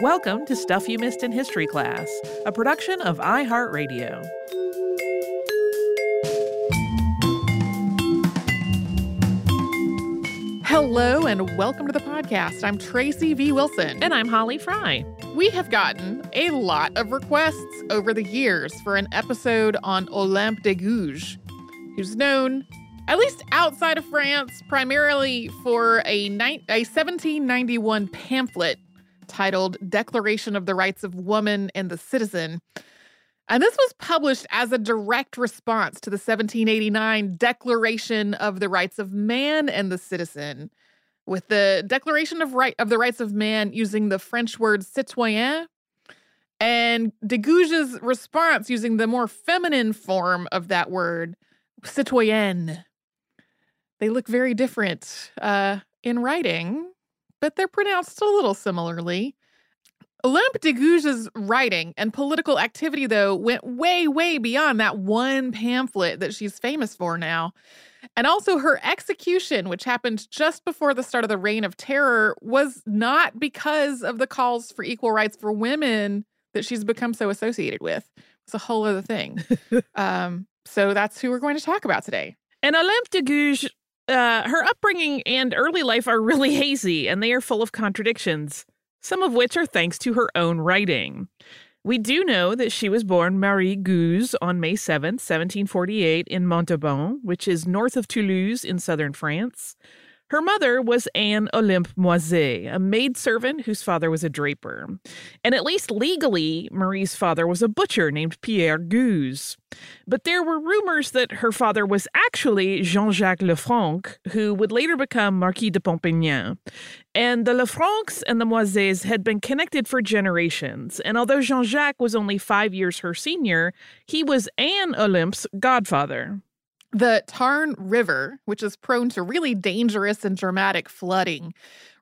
Welcome to Stuff You Missed in History Class, a production of iHeartRadio. Hello and welcome to the podcast. I'm Tracy V. Wilson. And I'm Holly Fry. We have gotten a lot of requests over the years for an episode on Olympe de Gouges, who's known, at least outside of France, primarily for a, ni- a 1791 pamphlet titled Declaration of the Rights of Woman and the Citizen. And this was published as a direct response to the 1789 Declaration of the Rights of Man and the Citizen, with the Declaration of Right of the Rights of Man using the French word citoyen, and de Gouges' response using the more feminine form of that word, citoyenne. They look very different uh, in writing, but they're pronounced a little similarly. Olympe de Gouges' writing and political activity, though, went way, way beyond that one pamphlet that she's famous for now. And also, her execution, which happened just before the start of the Reign of Terror, was not because of the calls for equal rights for women that she's become so associated with. It's a whole other thing. um, so that's who we're going to talk about today. And Olympe de Gouges uh, her upbringing and early life are really hazy and they are full of contradictions, some of which are thanks to her own writing. We do know that she was born Marie Gouze on May 7, 1748, in Montauban, which is north of Toulouse in southern France. Her mother was Anne Olympe Moizet, a maidservant whose father was a draper. And at least legally, Marie's father was a butcher named Pierre Gouze. But there were rumors that her father was actually Jean Jacques Lefranc, who would later become Marquis de Pompignan. And the Lefrancs and the Moizets had been connected for generations. And although Jean Jacques was only five years her senior, he was Anne Olympe's godfather. The Tarn River, which is prone to really dangerous and dramatic flooding,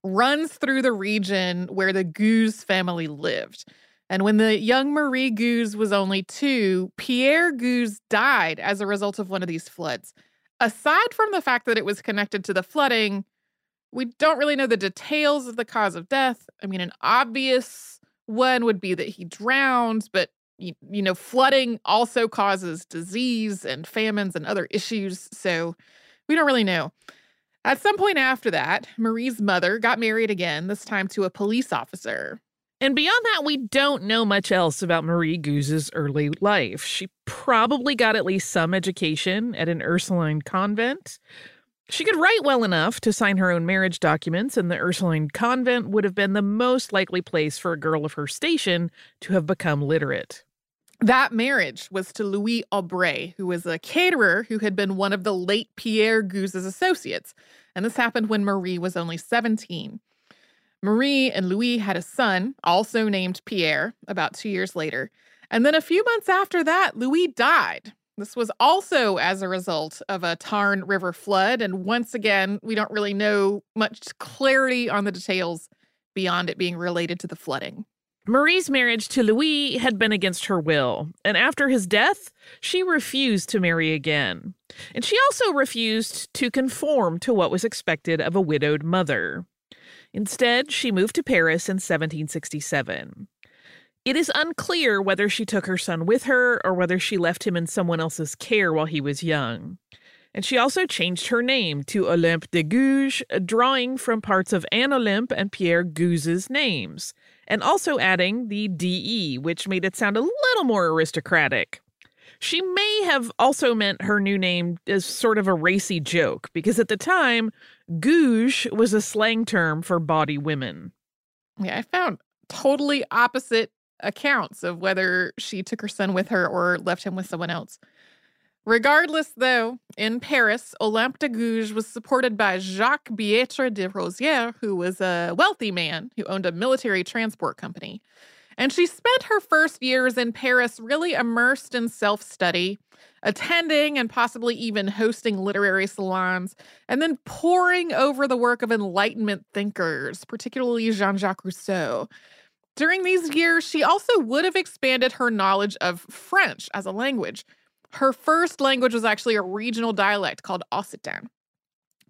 runs through the region where the Gouze family lived. And when the young Marie Gouze was only two, Pierre Gouze died as a result of one of these floods. Aside from the fact that it was connected to the flooding, we don't really know the details of the cause of death. I mean, an obvious one would be that he drowned, but you, you know, flooding also causes disease and famines and other issues. So we don't really know. At some point after that, Marie's mother got married again, this time to a police officer. And beyond that, we don't know much else about Marie Gouze's early life. She probably got at least some education at an Ursuline convent. She could write well enough to sign her own marriage documents, and the Ursuline convent would have been the most likely place for a girl of her station to have become literate. That marriage was to Louis Aubray, who was a caterer who had been one of the late Pierre Gouze's associates. And this happened when Marie was only 17. Marie and Louis had a son, also named Pierre, about two years later. And then a few months after that, Louis died. This was also as a result of a Tarn River flood. And once again, we don't really know much clarity on the details beyond it being related to the flooding. Marie's marriage to Louis had been against her will, and after his death, she refused to marry again. And she also refused to conform to what was expected of a widowed mother. Instead, she moved to Paris in 1767. It is unclear whether she took her son with her or whether she left him in someone else's care while he was young. And she also changed her name to Olympe de Gouges, drawing from parts of Anne Olympe and Pierre Gouze's names, and also adding the DE, which made it sound a little more aristocratic. She may have also meant her new name as sort of a racy joke, because at the time, gouge was a slang term for bawdy women. Yeah, I found totally opposite accounts of whether she took her son with her or left him with someone else. Regardless, though, in Paris, Olympe de Gouges was supported by Jacques Bietre de Rosières, who was a wealthy man who owned a military transport company. And she spent her first years in Paris really immersed in self study, attending and possibly even hosting literary salons, and then poring over the work of Enlightenment thinkers, particularly Jean Jacques Rousseau. During these years, she also would have expanded her knowledge of French as a language. Her first language was actually a regional dialect called Occitan.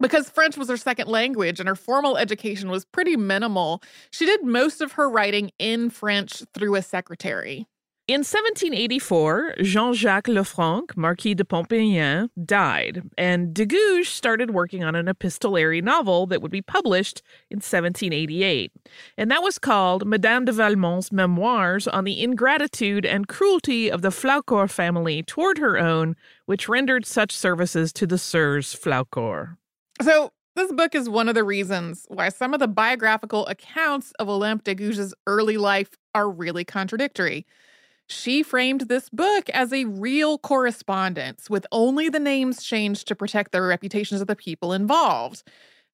Because French was her second language and her formal education was pretty minimal, she did most of her writing in French through a secretary. In 1784, Jean Jacques Lefranc, Marquis de Pompignan, died, and de Gouges started working on an epistolary novel that would be published in 1788. And that was called Madame de Valmont's Memoirs on the ingratitude and cruelty of the Flacourt family toward her own, which rendered such services to the Sieurs Flacourt. So, this book is one of the reasons why some of the biographical accounts of Olympe de Gouges' early life are really contradictory. She framed this book as a real correspondence with only the names changed to protect the reputations of the people involved.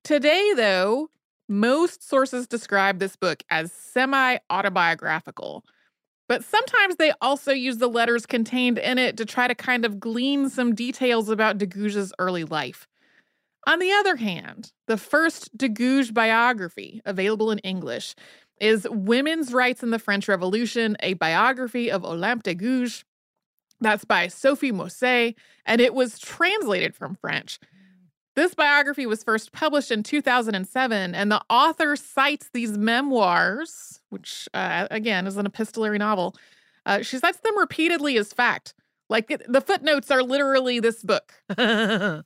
Today, though, most sources describe this book as semi autobiographical. But sometimes they also use the letters contained in it to try to kind of glean some details about de early life. On the other hand, the first de biography, available in English, is Women's Rights in the French Revolution, a biography of Olympe de Gouges. That's by Sophie Mousset, and it was translated from French. This biography was first published in 2007, and the author cites these memoirs, which, uh, again, is an epistolary novel. Uh, she cites them repeatedly as fact. Like the footnotes are literally this book.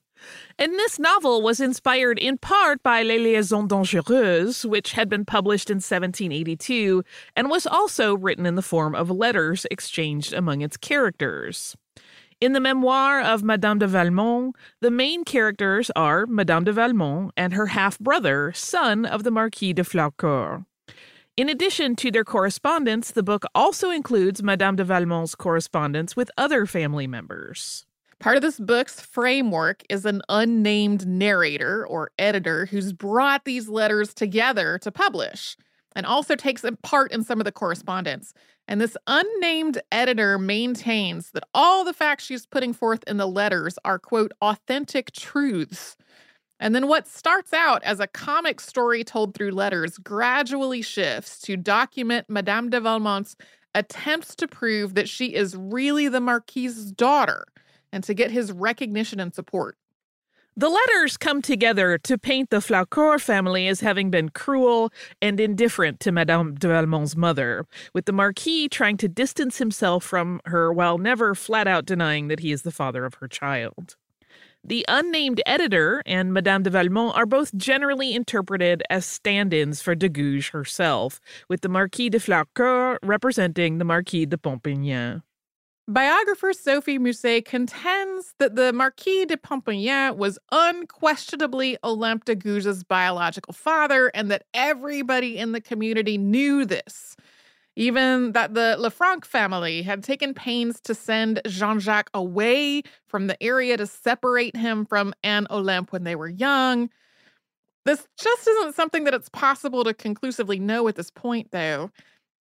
And this novel was inspired in part by Les Liaisons Dangereuses, which had been published in 1782 and was also written in the form of letters exchanged among its characters. In the memoir of Madame de Valmont, the main characters are Madame de Valmont and her half brother, son of the Marquis de Flacourt. In addition to their correspondence, the book also includes Madame de Valmont's correspondence with other family members. Part of this book's framework is an unnamed narrator or editor who's brought these letters together to publish and also takes a part in some of the correspondence. And this unnamed editor maintains that all the facts she's putting forth in the letters are, quote, authentic truths. And then what starts out as a comic story told through letters gradually shifts to document Madame de Valmont's attempts to prove that she is really the Marquise's daughter and to get his recognition and support. The letters come together to paint the Flacourt family as having been cruel and indifferent to Madame de Valmont's mother, with the Marquis trying to distance himself from her while never flat out denying that he is the father of her child. The unnamed editor and Madame de Valmont are both generally interpreted as stand ins for de Gouges herself, with the Marquis de Flacourt representing the Marquis de Pompignan. Biographer Sophie Mousset contends that the Marquis de Pompignan was unquestionably Olympe de Gouges' biological father and that everybody in the community knew this. Even that the Lefranc family had taken pains to send Jean Jacques away from the area to separate him from Anne Olympe when they were young. This just isn't something that it's possible to conclusively know at this point, though.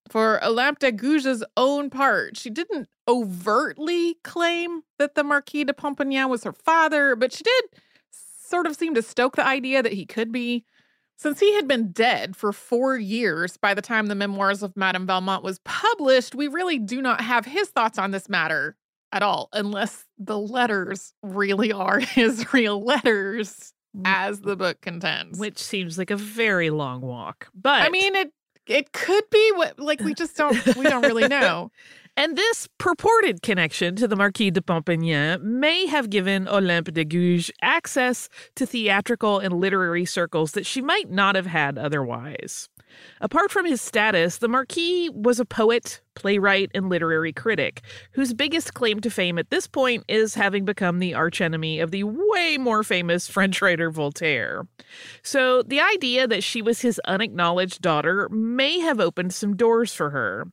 For de Gouges' own part, she didn't overtly claim that the Marquis de Pompignan was her father, but she did sort of seem to stoke the idea that he could be. Since he had been dead for four years by the time the memoirs of Madame Valmont was published, we really do not have his thoughts on this matter at all, unless the letters really are his real letters, as the book contends. Which seems like a very long walk. But I mean, it it could be what like we just don't we don't really know. And this purported connection to the Marquis de Pompignan may have given Olympe de Gouges access to theatrical and literary circles that she might not have had otherwise. Apart from his status, the Marquis was a poet, playwright, and literary critic, whose biggest claim to fame at this point is having become the archenemy of the way more famous French writer Voltaire. So the idea that she was his unacknowledged daughter may have opened some doors for her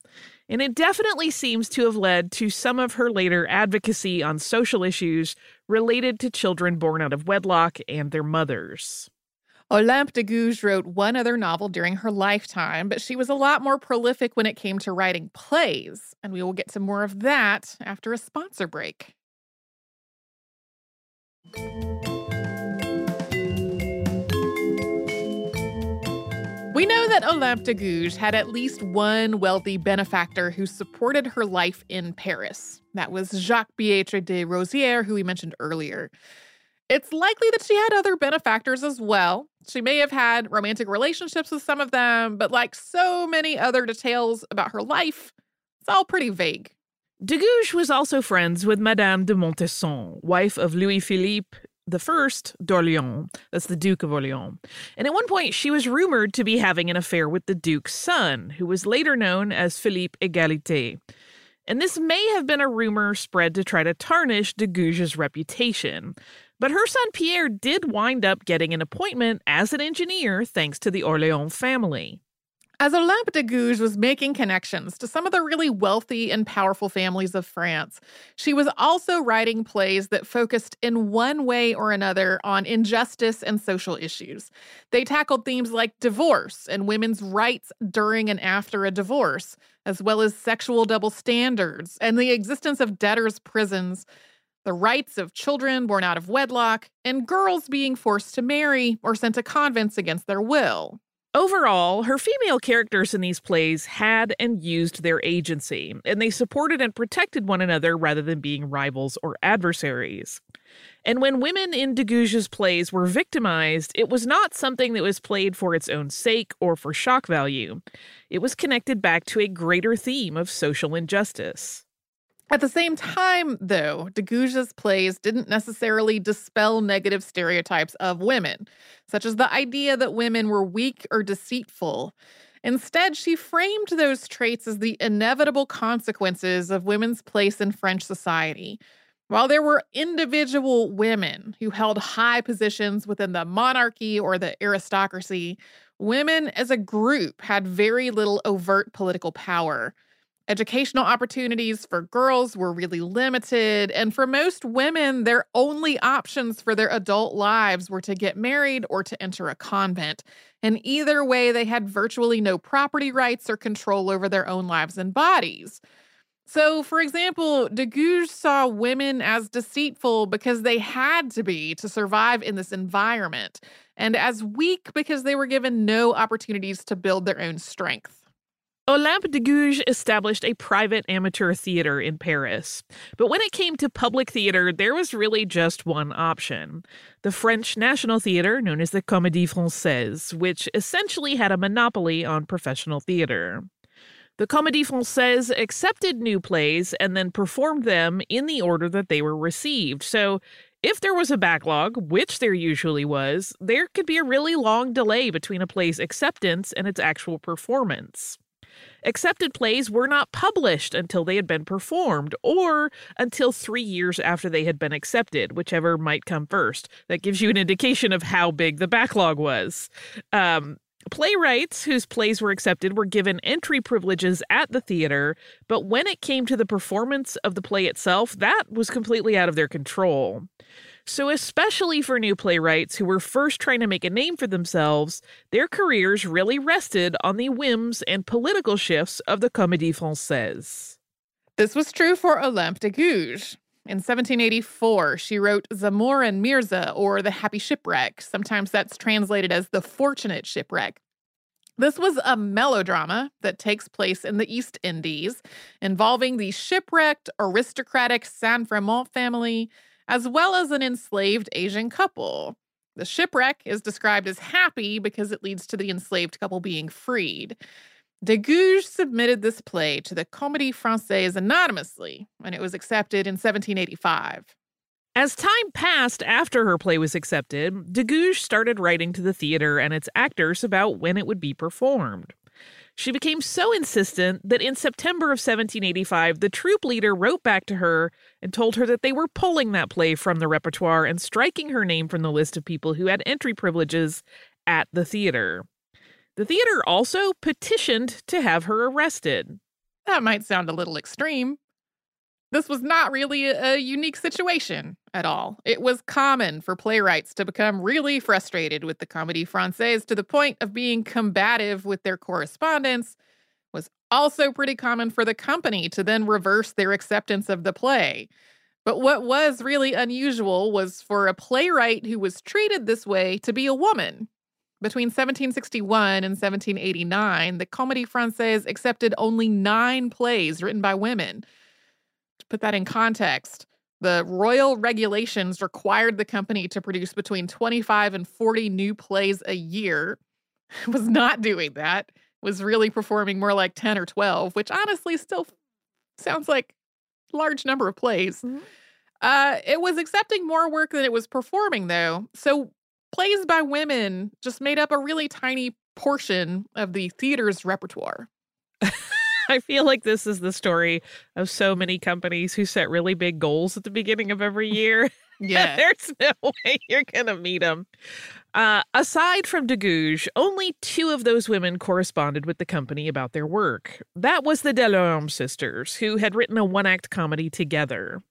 and it definitely seems to have led to some of her later advocacy on social issues related to children born out of wedlock and their mothers. Olympe de Gouges wrote one other novel during her lifetime, but she was a lot more prolific when it came to writing plays, and we will get to more of that after a sponsor break. We know that Olympe de Gouges had at least one wealthy benefactor who supported her life in Paris. That was Jacques Biètre de Rosières, who we mentioned earlier. It's likely that she had other benefactors as well. She may have had romantic relationships with some of them, but like so many other details about her life, it's all pretty vague. De Gouges was also friends with Madame de Montesson, wife of Louis Philippe the first d'Orléans. That's the Duke of Orleans. And at one point, she was rumored to be having an affair with the Duke's son, who was later known as Philippe Égalité. And this may have been a rumor spread to try to tarnish de Gouges' reputation. But her son Pierre did wind up getting an appointment as an engineer thanks to the Orléans family. As Olympe de Gouges was making connections to some of the really wealthy and powerful families of France, she was also writing plays that focused in one way or another on injustice and social issues. They tackled themes like divorce and women's rights during and after a divorce, as well as sexual double standards and the existence of debtors' prisons, the rights of children born out of wedlock, and girls being forced to marry or sent to convents against their will. Overall, her female characters in these plays had and used their agency, and they supported and protected one another rather than being rivals or adversaries. And when women in de Gouges' plays were victimized, it was not something that was played for its own sake or for shock value. It was connected back to a greater theme of social injustice. At the same time, though, de Gouges' plays didn't necessarily dispel negative stereotypes of women, such as the idea that women were weak or deceitful. Instead, she framed those traits as the inevitable consequences of women's place in French society. While there were individual women who held high positions within the monarchy or the aristocracy, women as a group had very little overt political power. Educational opportunities for girls were really limited, and for most women, their only options for their adult lives were to get married or to enter a convent. And either way, they had virtually no property rights or control over their own lives and bodies. So, for example, de saw women as deceitful because they had to be to survive in this environment, and as weak because they were given no opportunities to build their own strength. Olympe de Gouges established a private amateur theater in Paris. But when it came to public theater, there was really just one option the French National Theater, known as the Comédie Française, which essentially had a monopoly on professional theater. The Comédie Française accepted new plays and then performed them in the order that they were received. So, if there was a backlog, which there usually was, there could be a really long delay between a play's acceptance and its actual performance. Accepted plays were not published until they had been performed or until three years after they had been accepted, whichever might come first. That gives you an indication of how big the backlog was. Um, Playwrights whose plays were accepted were given entry privileges at the theater, but when it came to the performance of the play itself, that was completely out of their control. So, especially for new playwrights who were first trying to make a name for themselves, their careers really rested on the whims and political shifts of the Comédie Française. This was true for Olympe de Gouges. In 1784, she wrote Zamore and Mirza, or The Happy Shipwreck. Sometimes that's translated as The Fortunate Shipwreck. This was a melodrama that takes place in the East Indies, involving the shipwrecked aristocratic Saint Vraiment family as well as an enslaved Asian couple. The shipwreck is described as happy because it leads to the enslaved couple being freed. De Gouges submitted this play to the Comédie Française anonymously, and it was accepted in 1785. As time passed after her play was accepted, De Gouges started writing to the theater and its actors about when it would be performed. She became so insistent that in September of 1785, the troupe leader wrote back to her and told her that they were pulling that play from the repertoire and striking her name from the list of people who had entry privileges at the theater. The theater also petitioned to have her arrested. That might sound a little extreme, this was not really a unique situation at all. It was common for playwrights to become really frustrated with the Comédie Française to the point of being combative with their correspondents. Was also pretty common for the company to then reverse their acceptance of the play. But what was really unusual was for a playwright who was treated this way to be a woman. Between 1761 and 1789, the Comédie Française accepted only nine plays written by women. To put that in context, The royal regulations required the company to produce between 25 and 40 new plays a year. It was not doing that. It was really performing more like 10 or 12, which honestly still sounds like large number of plays. Mhm. Uh, it was accepting more work than it was performing, though. So plays by women just made up a really tiny portion of the theater's repertoire. I feel like this is the story of so many companies who set really big goals at the beginning of every year. Yeah. There's no way you're going to meet them. Uh, aside from de Gouges, only two of those women corresponded with the company about their work. That was the Delorme sisters, who had written a one act comedy together.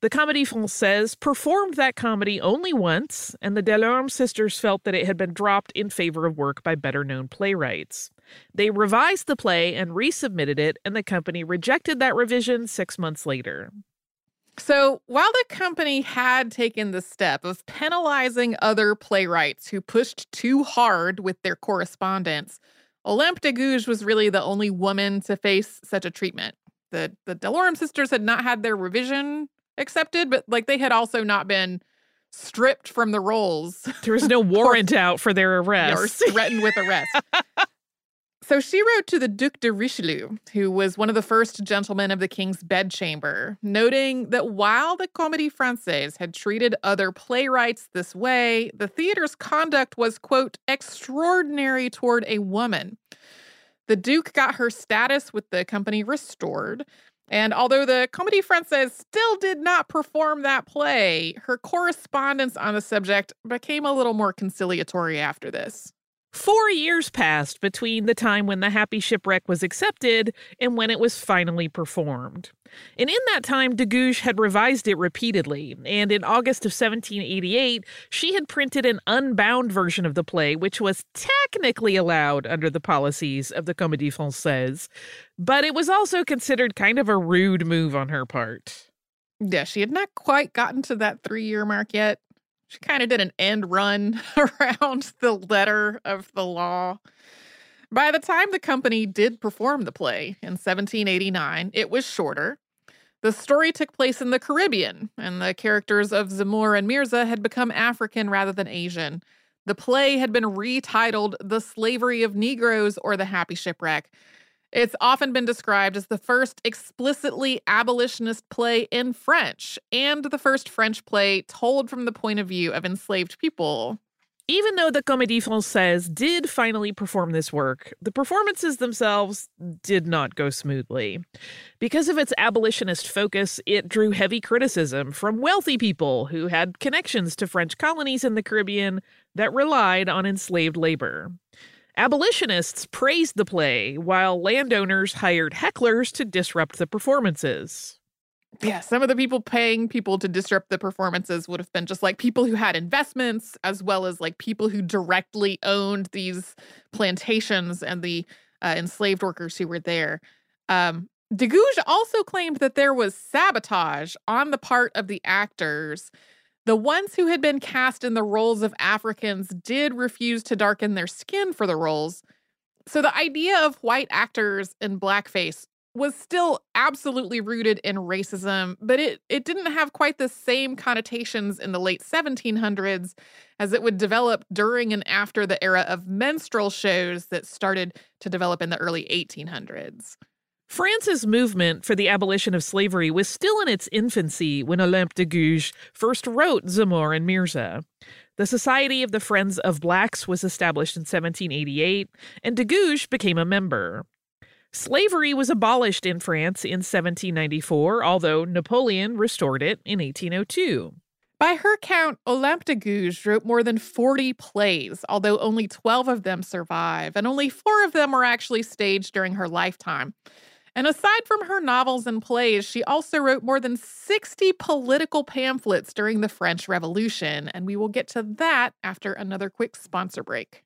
The Comédie Française performed that comedy only once, and the Delorme sisters felt that it had been dropped in favor of work by better known playwrights. They revised the play and resubmitted it, and the company rejected that revision six months later. So, while the company had taken the step of penalizing other playwrights who pushed too hard with their correspondence, Olympe de Gouges was really the only woman to face such a treatment. The the Delorme sisters had not had their revision accepted, but like they had also not been stripped from the roles There was no warrant out for their arrest. or arrest. threatened with arrest. so she wrote to the Duc de Richelieu, who was one of the first gentlemen of the king's bedchamber, noting that while the Comédie Française had treated other playwrights this way, the theater's conduct was, quote, extraordinary toward a woman. The Duke got her status with the company restored. And although the Comédie Française still did not perform that play, her correspondence on the subject became a little more conciliatory after this. Four years passed between the time when The Happy Shipwreck was accepted and when it was finally performed. And in that time, de Gouges had revised it repeatedly, and in August of 1788, she had printed an unbound version of the play, which was technically allowed under the policies of the Comédie Française, but it was also considered kind of a rude move on her part. Yeah, she had not quite gotten to that three year mark yet. She kind of did an end run around the letter of the law. By the time the company did perform the play in 1789, it was shorter. The story took place in the Caribbean, and the characters of Zamore and Mirza had become African rather than Asian. The play had been retitled The Slavery of Negroes or The Happy Shipwreck. It's often been described as the first explicitly abolitionist play in French and the first French play told from the point of view of enslaved people. Even though the Comédie Française did finally perform this work, the performances themselves did not go smoothly. Because of its abolitionist focus, it drew heavy criticism from wealthy people who had connections to French colonies in the Caribbean that relied on enslaved labor. Abolitionists praised the play, while landowners hired hecklers to disrupt the performances. Yeah, some of the people paying people to disrupt the performances would have been just like people who had investments, as well as like people who directly owned these plantations and the uh, enslaved workers who were there. Um, de Gouges also claimed that there was sabotage on the part of the actors. The ones who had been cast in the roles of Africans did refuse to darken their skin for the roles. So the idea of white actors in blackface was still absolutely rooted in racism, but it, it didn't have quite the same connotations in the late 1700s as it would develop during and after the era of minstrel shows that started to develop in the early 1800s. France's movement for the abolition of slavery was still in its infancy when Olympe de Gouges first wrote Zamore and Mirza. The Society of the Friends of Blacks was established in 1788, and de Gouges became a member. Slavery was abolished in France in 1794, although Napoleon restored it in 1802. By her count, Olympe de Gouges wrote more than 40 plays, although only 12 of them survive, and only four of them were actually staged during her lifetime. And aside from her novels and plays, she also wrote more than 60 political pamphlets during the French Revolution, and we will get to that after another quick sponsor break.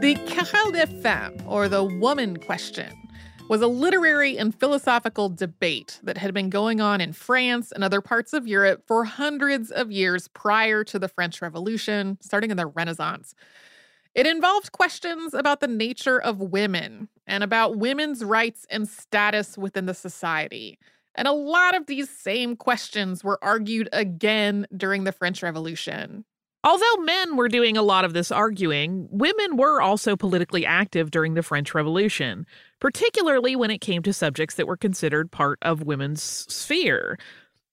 The Querelle des Femmes, or the woman question, was a literary and philosophical debate that had been going on in France and other parts of Europe for hundreds of years prior to the French Revolution, starting in the Renaissance. It involved questions about the nature of women and about women's rights and status within the society. And a lot of these same questions were argued again during the French Revolution. Although men were doing a lot of this arguing, women were also politically active during the French Revolution, particularly when it came to subjects that were considered part of women's sphere.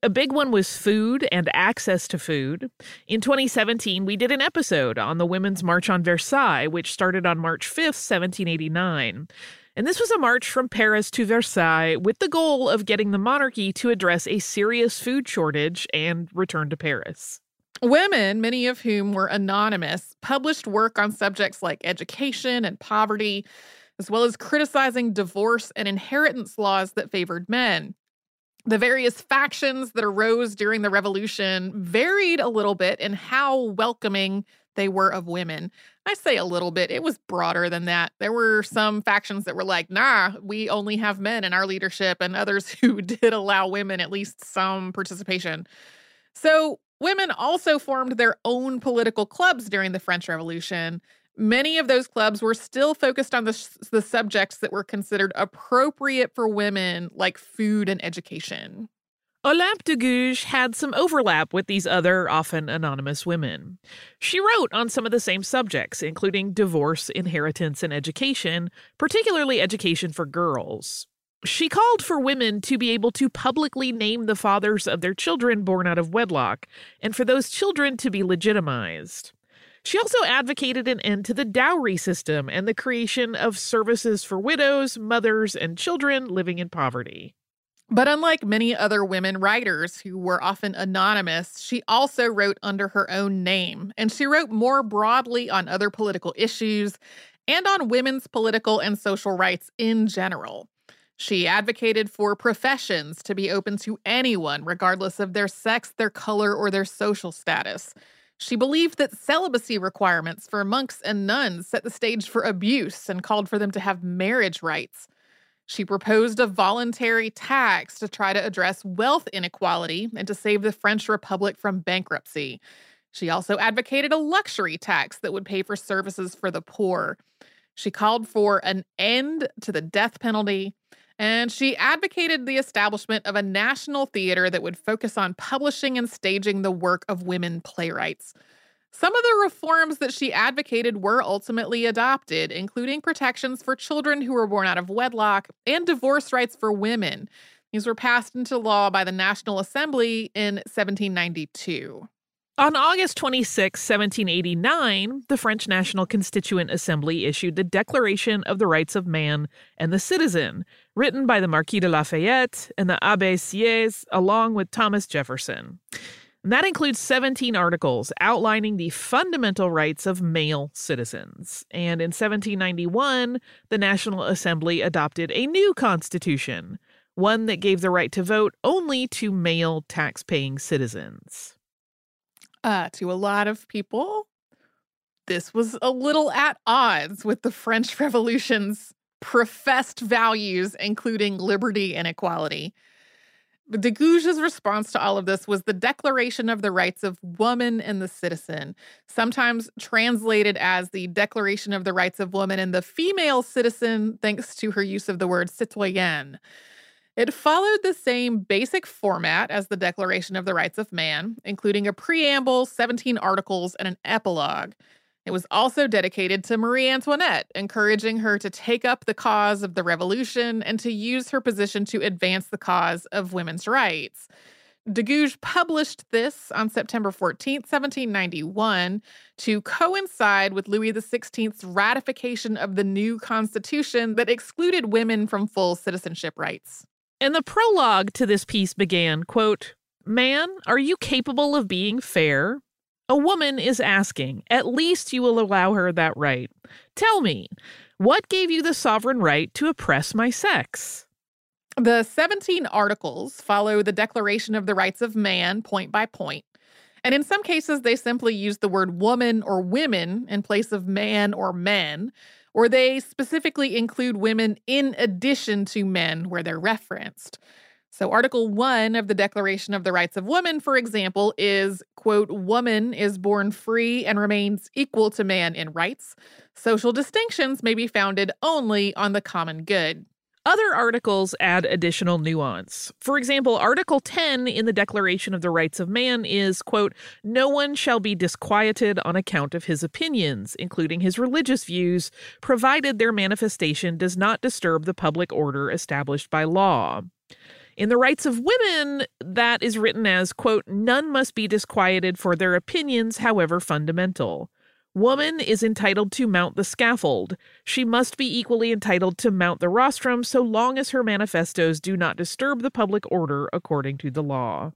A big one was food and access to food. In 2017, we did an episode on the Women's March on Versailles, which started on March 5th, 1789. And this was a march from Paris to Versailles with the goal of getting the monarchy to address a serious food shortage and return to Paris. Women, many of whom were anonymous, published work on subjects like education and poverty, as well as criticizing divorce and inheritance laws that favored men the various factions that arose during the revolution varied a little bit in how welcoming they were of women. I say a little bit, it was broader than that. There were some factions that were like, nah, we only have men in our leadership, and others who did allow women at least some participation. So, women also formed their own political clubs during the French Revolution Many of those clubs were still focused on the, the subjects that were considered appropriate for women, like food and education. Olympe de Gouges had some overlap with these other, often anonymous women. She wrote on some of the same subjects, including divorce, inheritance, and education, particularly education for girls. She called for women to be able to publicly name the fathers of their children born out of wedlock, and for those children to be legitimized. She also advocated an end to the dowry system and the creation of services for widows, mothers, and children living in poverty. But unlike many other women writers who were often anonymous, she also wrote under her own name, and she wrote more broadly on other political issues and on women's political and social rights in general. She advocated for professions to be open to anyone, regardless of their sex, their color, or their social status. She believed that celibacy requirements for monks and nuns set the stage for abuse and called for them to have marriage rights. She proposed a voluntary tax to try to address wealth inequality and to save the French Republic from bankruptcy. She also advocated a luxury tax that would pay for services for the poor. She called for an end to the death penalty and she advocated the establishment of a national theater that would focus on publishing and staging the work of women playwrights. Some of the reforms that she advocated were ultimately adopted, including protections for children who were born out of wedlock and divorce rights for women. These were passed into law by the National Assembly in 1792. On August 26, 1789, the French National Constituent Assembly issued the Declaration of the Rights of Man and the Citizen, written by the Marquis de Lafayette and the Abbé Sieyès, along with Thomas Jefferson. And that includes 17 articles outlining the fundamental rights of male citizens. And in 1791, the National Assembly adopted a new constitution, one that gave the right to vote only to male tax-paying citizens. Uh, to a lot of people, this was a little at odds with the French Revolution's professed values, including liberty and equality. De Gouges' response to all of this was the Declaration of the Rights of Woman and the Citizen, sometimes translated as the Declaration of the Rights of Woman and the Female Citizen, thanks to her use of the word citoyenne. It followed the same basic format as the Declaration of the Rights of Man, including a preamble, 17 articles, and an epilogue. It was also dedicated to Marie Antoinette, encouraging her to take up the cause of the revolution and to use her position to advance the cause of women's rights. De Gouges published this on September 14, 1791, to coincide with Louis XVI's ratification of the new constitution that excluded women from full citizenship rights. And the prologue to this piece began, quote, Man, are you capable of being fair? A woman is asking. At least you will allow her that right. Tell me, what gave you the sovereign right to oppress my sex? The 17 articles follow the Declaration of the Rights of Man point by point. And in some cases, they simply use the word woman or women in place of man or men, or they specifically include women in addition to men where they're referenced. So, Article 1 of the Declaration of the Rights of Women, for example, is quote, woman is born free and remains equal to man in rights. Social distinctions may be founded only on the common good. Other articles add additional nuance. For example, Article 10 in the Declaration of the Rights of Man is, quote, no one shall be disquieted on account of his opinions, including his religious views, provided their manifestation does not disturb the public order established by law. In the rights of women, that is written as, quote, none must be disquieted for their opinions, however fundamental. Woman is entitled to mount the scaffold. She must be equally entitled to mount the rostrum so long as her manifestos do not disturb the public order according to the law.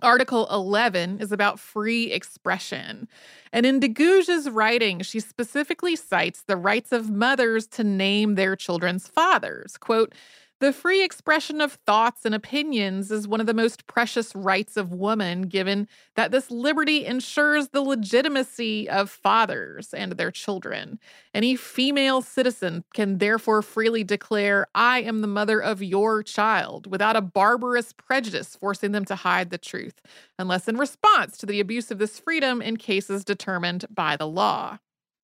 Article 11 is about free expression. And in de Gouges' writing, she specifically cites the rights of mothers to name their children's fathers. Quote, the free expression of thoughts and opinions is one of the most precious rights of woman, given that this liberty ensures the legitimacy of fathers and their children. Any female citizen can therefore freely declare, I am the mother of your child, without a barbarous prejudice forcing them to hide the truth, unless in response to the abuse of this freedom in cases determined by the law.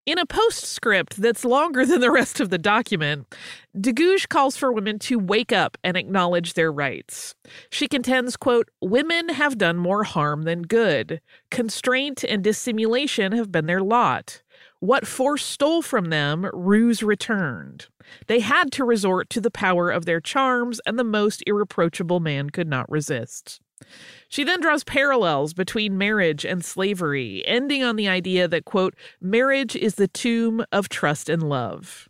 In a postscript that's longer than the rest of the document, de Gouges calls for women to wake up and acknowledge their rights. She contends, quote, women have done more harm than good. Constraint and dissimulation have been their lot. What force stole from them, ruse returned. They had to resort to the power of their charms, and the most irreproachable man could not resist. She then draws parallels between marriage and slavery, ending on the idea that, quote, marriage is the tomb of trust and love.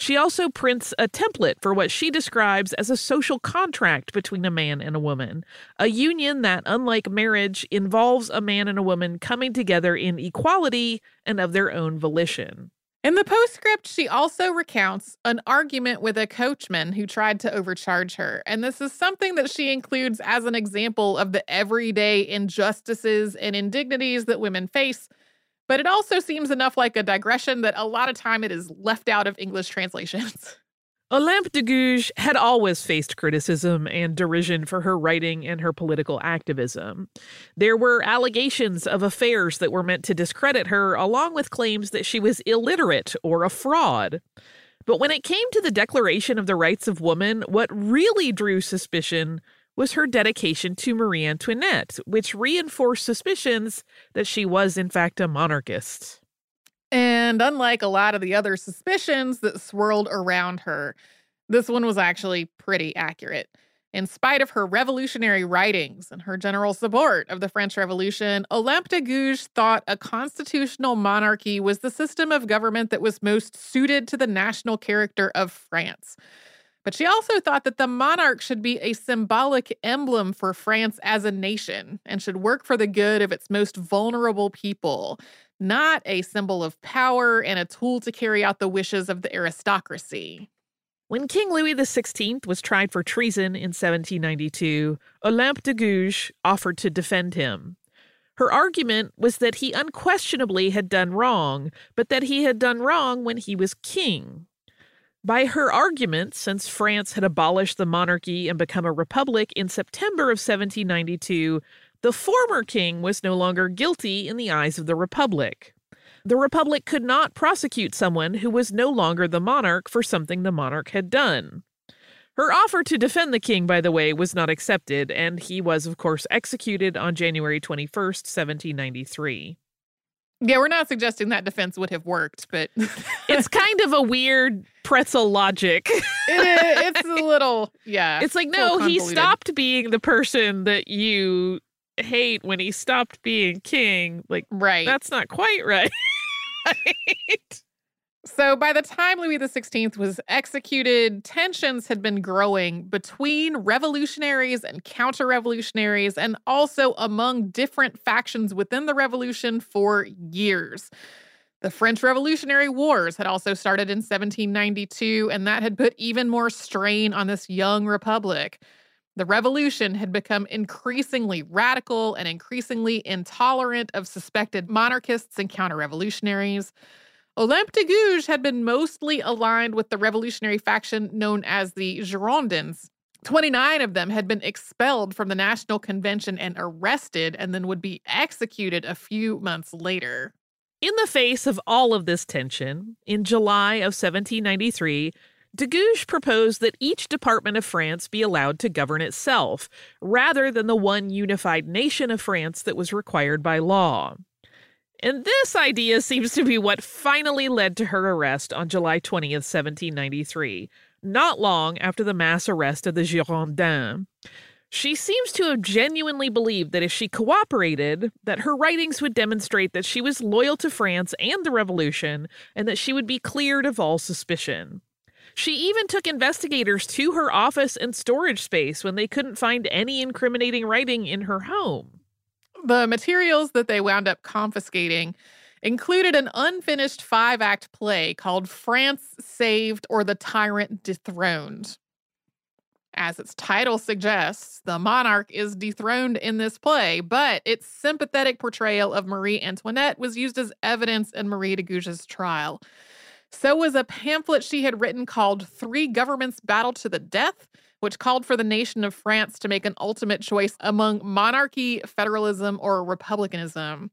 She also prints a template for what she describes as a social contract between a man and a woman, a union that, unlike marriage, involves a man and a woman coming together in equality and of their own volition. In the postscript, she also recounts an argument with a coachman who tried to overcharge her. And this is something that she includes as an example of the everyday injustices and indignities that women face. But it also seems enough like a digression that a lot of time it is left out of English translations. Olympe de Gouges had always faced criticism and derision for her writing and her political activism. There were allegations of affairs that were meant to discredit her, along with claims that she was illiterate or a fraud. But when it came to the Declaration of the Rights of Woman, what really drew suspicion was her dedication to Marie Antoinette, which reinforced suspicions that she was, in fact, a monarchist. And unlike a lot of the other suspicions that swirled around her, this one was actually pretty accurate. In spite of her revolutionary writings and her general support of the French Revolution, Olympe de Gouges thought a constitutional monarchy was the system of government that was most suited to the national character of France. But she also thought that the monarch should be a symbolic emblem for France as a nation and should work for the good of its most vulnerable people, not a symbol of power and a tool to carry out the wishes of the aristocracy. When King Louis XVI was tried for treason in 1792, Olympe de Gouges offered to defend him. Her argument was that he unquestionably had done wrong, but that he had done wrong when he was king. By her argument, since France had abolished the monarchy and become a republic in September of 1792, the former king was no longer guilty in the eyes of the Republic. The Republic could not prosecute someone who was no longer the monarch for something the monarch had done. Her offer to defend the king, by the way, was not accepted, and he was, of course, executed on January 21st, 1793. Yeah, we're not suggesting that defense would have worked, but it's kind of a weird pretzel logic. it it's a little, yeah. It's like, no, he stopped being the person that you hate when he stopped being king. Like, right. That's not quite right. right. So by the time Louis XVI was executed, tensions had been growing between revolutionaries and counter revolutionaries, and also among different factions within the revolution for years. The French Revolutionary Wars had also started in 1792, and that had put even more strain on this young republic. The revolution had become increasingly radical and increasingly intolerant of suspected monarchists and counter revolutionaries. Olympe de Gouges had been mostly aligned with the revolutionary faction known as the Girondins. 29 of them had been expelled from the National Convention and arrested and then would be executed a few months later. In the face of all of this tension, in July of 1793, de Gouges proposed that each department of France be allowed to govern itself, rather than the one unified nation of France that was required by law. And this idea seems to be what finally led to her arrest on July 20th, 1793, not long after the mass arrest of the Girondins. She seems to have genuinely believed that if she cooperated, that her writings would demonstrate that she was loyal to France and the revolution, and that she would be cleared of all suspicion. She even took investigators to her office and storage space when they couldn't find any incriminating writing in her home. The materials that they wound up confiscating included an unfinished five act play called France Saved or the Tyrant Dethroned. As its title suggests, the monarch is dethroned in this play, but its sympathetic portrayal of Marie Antoinette was used as evidence in Marie de Gouges' trial. So was a pamphlet she had written called Three Governments Battle to the Death, which called for the nation of France to make an ultimate choice among monarchy, federalism, or republicanism.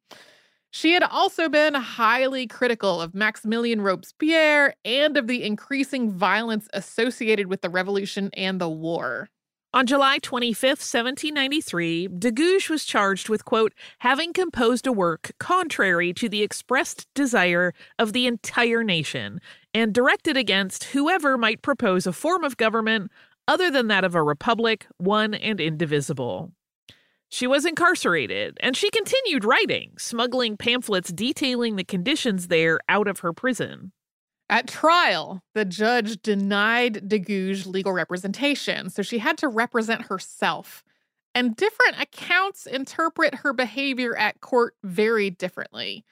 She had also been highly critical of Maximilien Robespierre and of the increasing violence associated with the revolution and the war. On July 25, 1793, de Gouges was charged with, quote, having composed a work contrary to the expressed desire of the entire nation and directed against whoever might propose a form of government other than that of a republic, one and indivisible. She was incarcerated, and she continued writing, smuggling pamphlets detailing the conditions there out of her prison. At trial, the judge denied de Gouges legal representation, so she had to represent herself. And different accounts interpret her behavior at court very differently.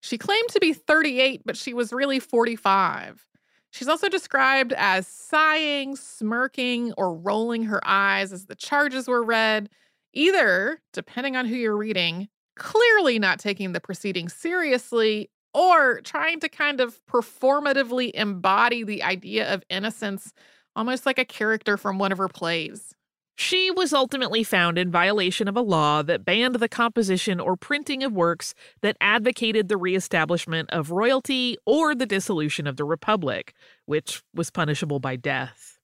She claimed to be 38, but she was really 45. She's also described as sighing, smirking, or rolling her eyes as the charges were read, either, depending on who you're reading, clearly not taking the proceedings seriously or trying to kind of performatively embody the idea of innocence, almost like a character from one of her plays. She was ultimately found in violation of a law that banned the composition or printing of works that advocated the reestablishment of royalty or the dissolution of the republic, which was punishable by death.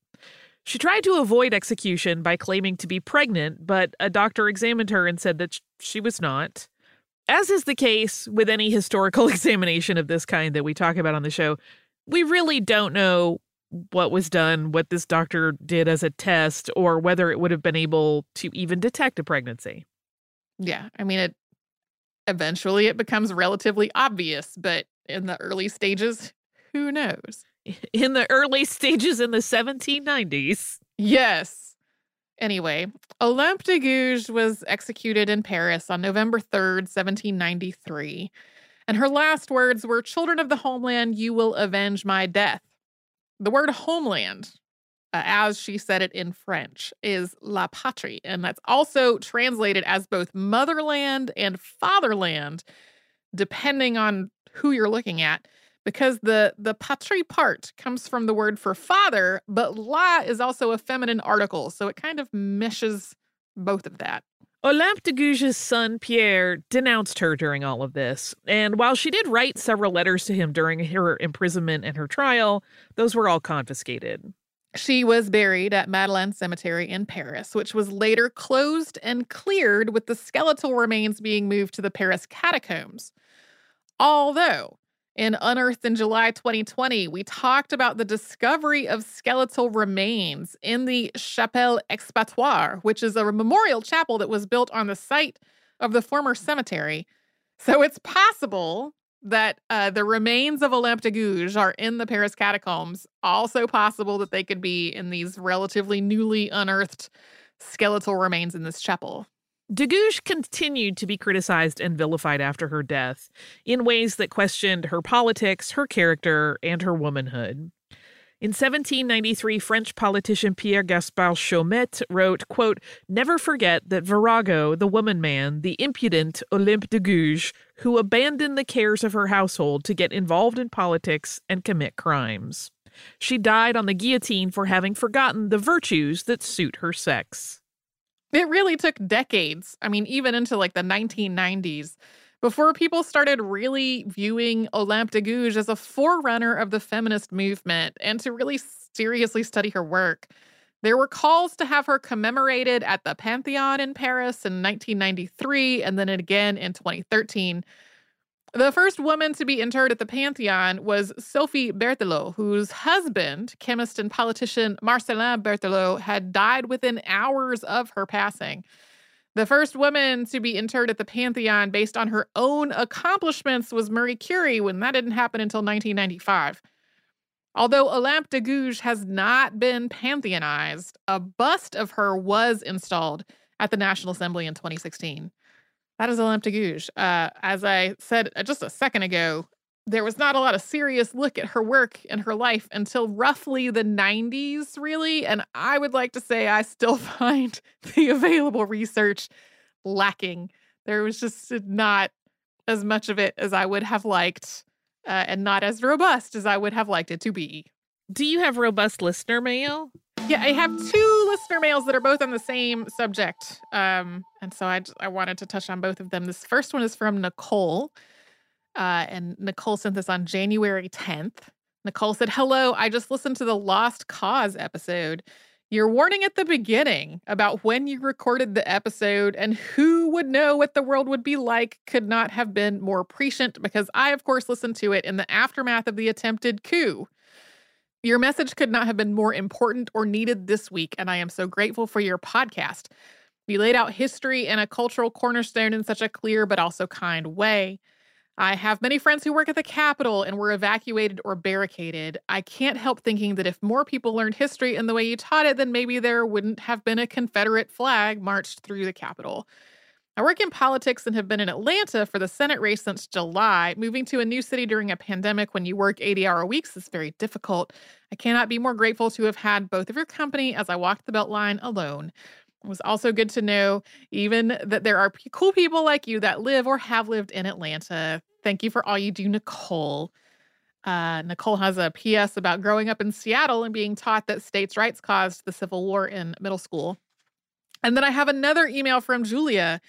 She tried to avoid execution by claiming to be pregnant, but a doctor examined her and said that she was not. As is the case with any historical examination of this kind that we talk about on the show, we really don't know what was done, what this doctor did as a test, or whether it would have been able to even detect a pregnancy. Yeah, I mean, it eventually it becomes relatively obvious, but in the early stages, who knows? In the early stages in the 1790s. Yes. Anyway, Olympe de Gouges was executed in Paris on November 3rd, 1793. And her last words were Children of the homeland, you will avenge my death. The word homeland, uh, as she said it in French, is la patrie, and that's also translated as both motherland and fatherland, depending on who you're looking at. Because the the patri part comes from the word for father, but la is also a feminine article, so it kind of meshes both of that. Olympe de Gouges' son Pierre denounced her during all of this, and while she did write several letters to him during her imprisonment and her trial, those were all confiscated. She was buried at Madeleine Cemetery in Paris, which was later closed and cleared with the skeletal remains being moved to the Paris catacombs. Although in Unearthed in July 2020, we talked about the discovery of skeletal remains in the Chapelle Expiatoire, which is a memorial chapel that was built on the site of the former cemetery. So it's possible that uh, the remains of Olympe de Gouges are in the Paris catacombs. Also possible that they could be in these relatively newly unearthed skeletal remains in this chapel. De continued to be criticized and vilified after her death in ways that questioned her politics, her character, and her womanhood. In 1793, French politician Pierre Gaspard Chaumette wrote, quote, Never forget that Virago, the woman man, the impudent Olympe de Gouges, who abandoned the cares of her household to get involved in politics and commit crimes. She died on the guillotine for having forgotten the virtues that suit her sex. It really took decades. I mean, even into like the 1990s before people started really viewing Olympe de Gouges as a forerunner of the feminist movement and to really seriously study her work. There were calls to have her commemorated at the Pantheon in Paris in 1993 and then again in 2013. The first woman to be interred at the Pantheon was Sophie Berthelot, whose husband, chemist and politician Marcellin Berthelot, had died within hours of her passing. The first woman to be interred at the Pantheon based on her own accomplishments was Marie Curie, when that didn't happen until 1995. Although Olympe de Gouges has not been pantheonized, a bust of her was installed at the National Assembly in 2016. That is Olympe de Gouges. Uh, as I said just a second ago, there was not a lot of serious look at her work and her life until roughly the 90s, really. And I would like to say I still find the available research lacking. There was just not as much of it as I would have liked, uh, and not as robust as I would have liked it to be. Do you have robust listener mail? Yeah, I have two listener mails that are both on the same subject. Um, and so I, I wanted to touch on both of them. This first one is from Nicole. Uh, and Nicole sent this on January 10th. Nicole said, Hello, I just listened to the Lost Cause episode. Your warning at the beginning about when you recorded the episode and who would know what the world would be like could not have been more prescient because I, of course, listened to it in the aftermath of the attempted coup. Your message could not have been more important or needed this week, and I am so grateful for your podcast. You laid out history and a cultural cornerstone in such a clear but also kind way. I have many friends who work at the Capitol and were evacuated or barricaded. I can't help thinking that if more people learned history in the way you taught it, then maybe there wouldn't have been a Confederate flag marched through the Capitol. I work in politics and have been in Atlanta for the Senate race since July. Moving to a new city during a pandemic when you work 80 hour weeks is very difficult. I cannot be more grateful to have had both of your company as I walked the Beltline alone. It was also good to know even that there are cool people like you that live or have lived in Atlanta. Thank you for all you do, Nicole. Uh, Nicole has a PS about growing up in Seattle and being taught that states' rights caused the Civil War in middle school. And then I have another email from Julia.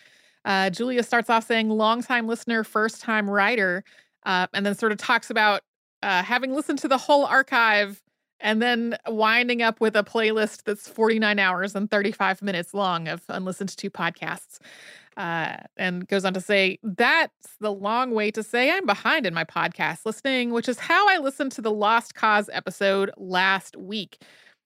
Uh, Julia starts off saying, longtime listener, first time writer, uh, and then sort of talks about uh, having listened to the whole archive and then winding up with a playlist that's 49 hours and 35 minutes long of unlistened to podcasts. Uh, and goes on to say, that's the long way to say I'm behind in my podcast listening, which is how I listened to the Lost Cause episode last week.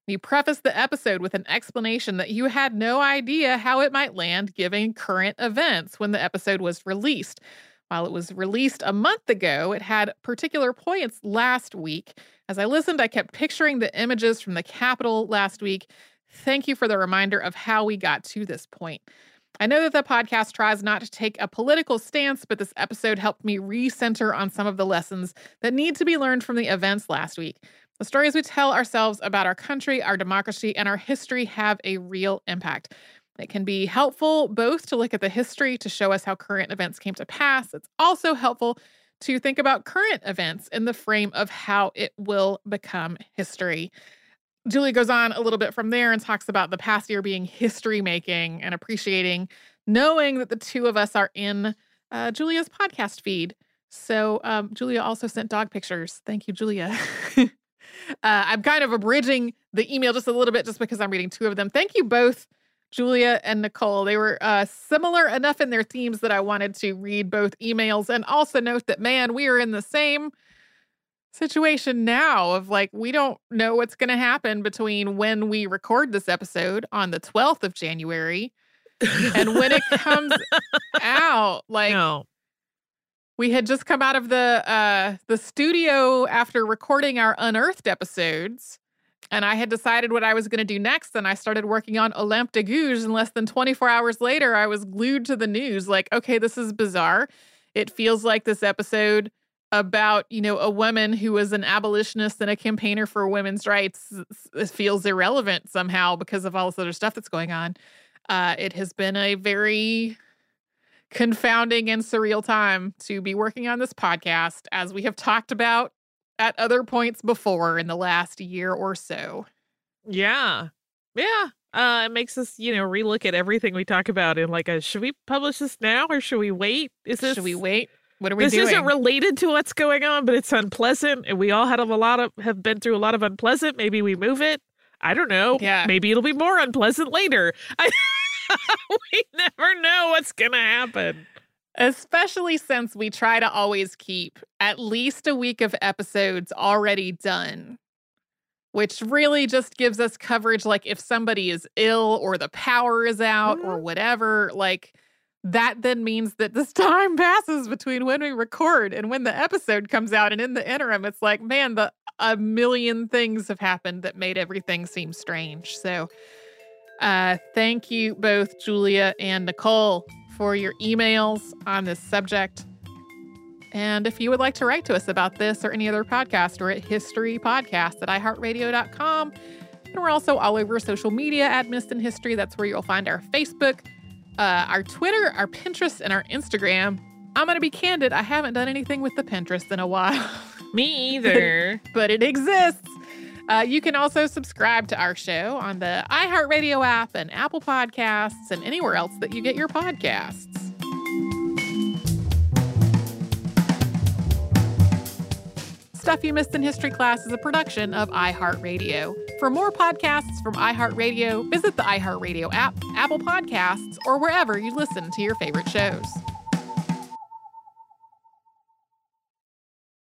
You prefaced the episode with an explanation that you had no idea how it might land given current events when the episode was released. While it was released a month ago, it had particular points last week. As I listened, I kept picturing the images from the Capitol last week. Thank you for the reminder of how we got to this point. I know that the podcast tries not to take a political stance, but this episode helped me recenter on some of the lessons that need to be learned from the events last week. The stories we tell ourselves about our country, our democracy, and our history have a real impact. It can be helpful both to look at the history to show us how current events came to pass. It's also helpful to think about current events in the frame of how it will become history. Julie goes on a little bit from there and talks about the past year being history making and appreciating knowing that the two of us are in uh, Julia's podcast feed. So, um, Julia also sent dog pictures. Thank you, Julia. uh, I'm kind of abridging the email just a little bit just because I'm reading two of them. Thank you both, Julia and Nicole. They were uh, similar enough in their themes that I wanted to read both emails and also note that, man, we are in the same situation now of like we don't know what's going to happen between when we record this episode on the 12th of January and when it comes out like no. We had just come out of the uh the studio after recording our unearthed episodes and I had decided what I was going to do next and I started working on Olympe de Gouges and less than 24 hours later I was glued to the news like okay this is bizarre. It feels like this episode about you know a woman who was an abolitionist and a campaigner for women's rights feels irrelevant somehow because of all this other stuff that's going on. Uh, it has been a very confounding and surreal time to be working on this podcast as we have talked about at other points before in the last year or so. Yeah. Yeah. Uh, it makes us, you know, relook at everything we talk about and like, a, should we publish this now or should we wait? Is this Should we wait? What are we doing? this doing? isn't related to what's going on, but it's unpleasant, and we all had a lot of have been through a lot of unpleasant. Maybe we move it. I don't know. Yeah. Maybe it'll be more unpleasant later. I, we never know what's gonna happen. Especially since we try to always keep at least a week of episodes already done, which really just gives us coverage. Like if somebody is ill or the power is out mm-hmm. or whatever, like that then means that this time passes between when we record and when the episode comes out. And in the interim, it's like, man, the a million things have happened that made everything seem strange. So, uh, thank you both, Julia and Nicole, for your emails on this subject. And if you would like to write to us about this or any other podcast, we're at historypodcast at iheartradio.com. And we're also all over social media at Missed in History. That's where you'll find our Facebook, uh, our Twitter, our Pinterest, and our Instagram. I'm going to be candid, I haven't done anything with the Pinterest in a while. Me either. but it exists. Uh, you can also subscribe to our show on the iHeartRadio app and Apple Podcasts and anywhere else that you get your podcasts. Stuff You Missed in History Class is a production of iHeartRadio. For more podcasts from iHeartRadio, visit the iHeartRadio app, Apple Podcasts, or wherever you listen to your favorite shows.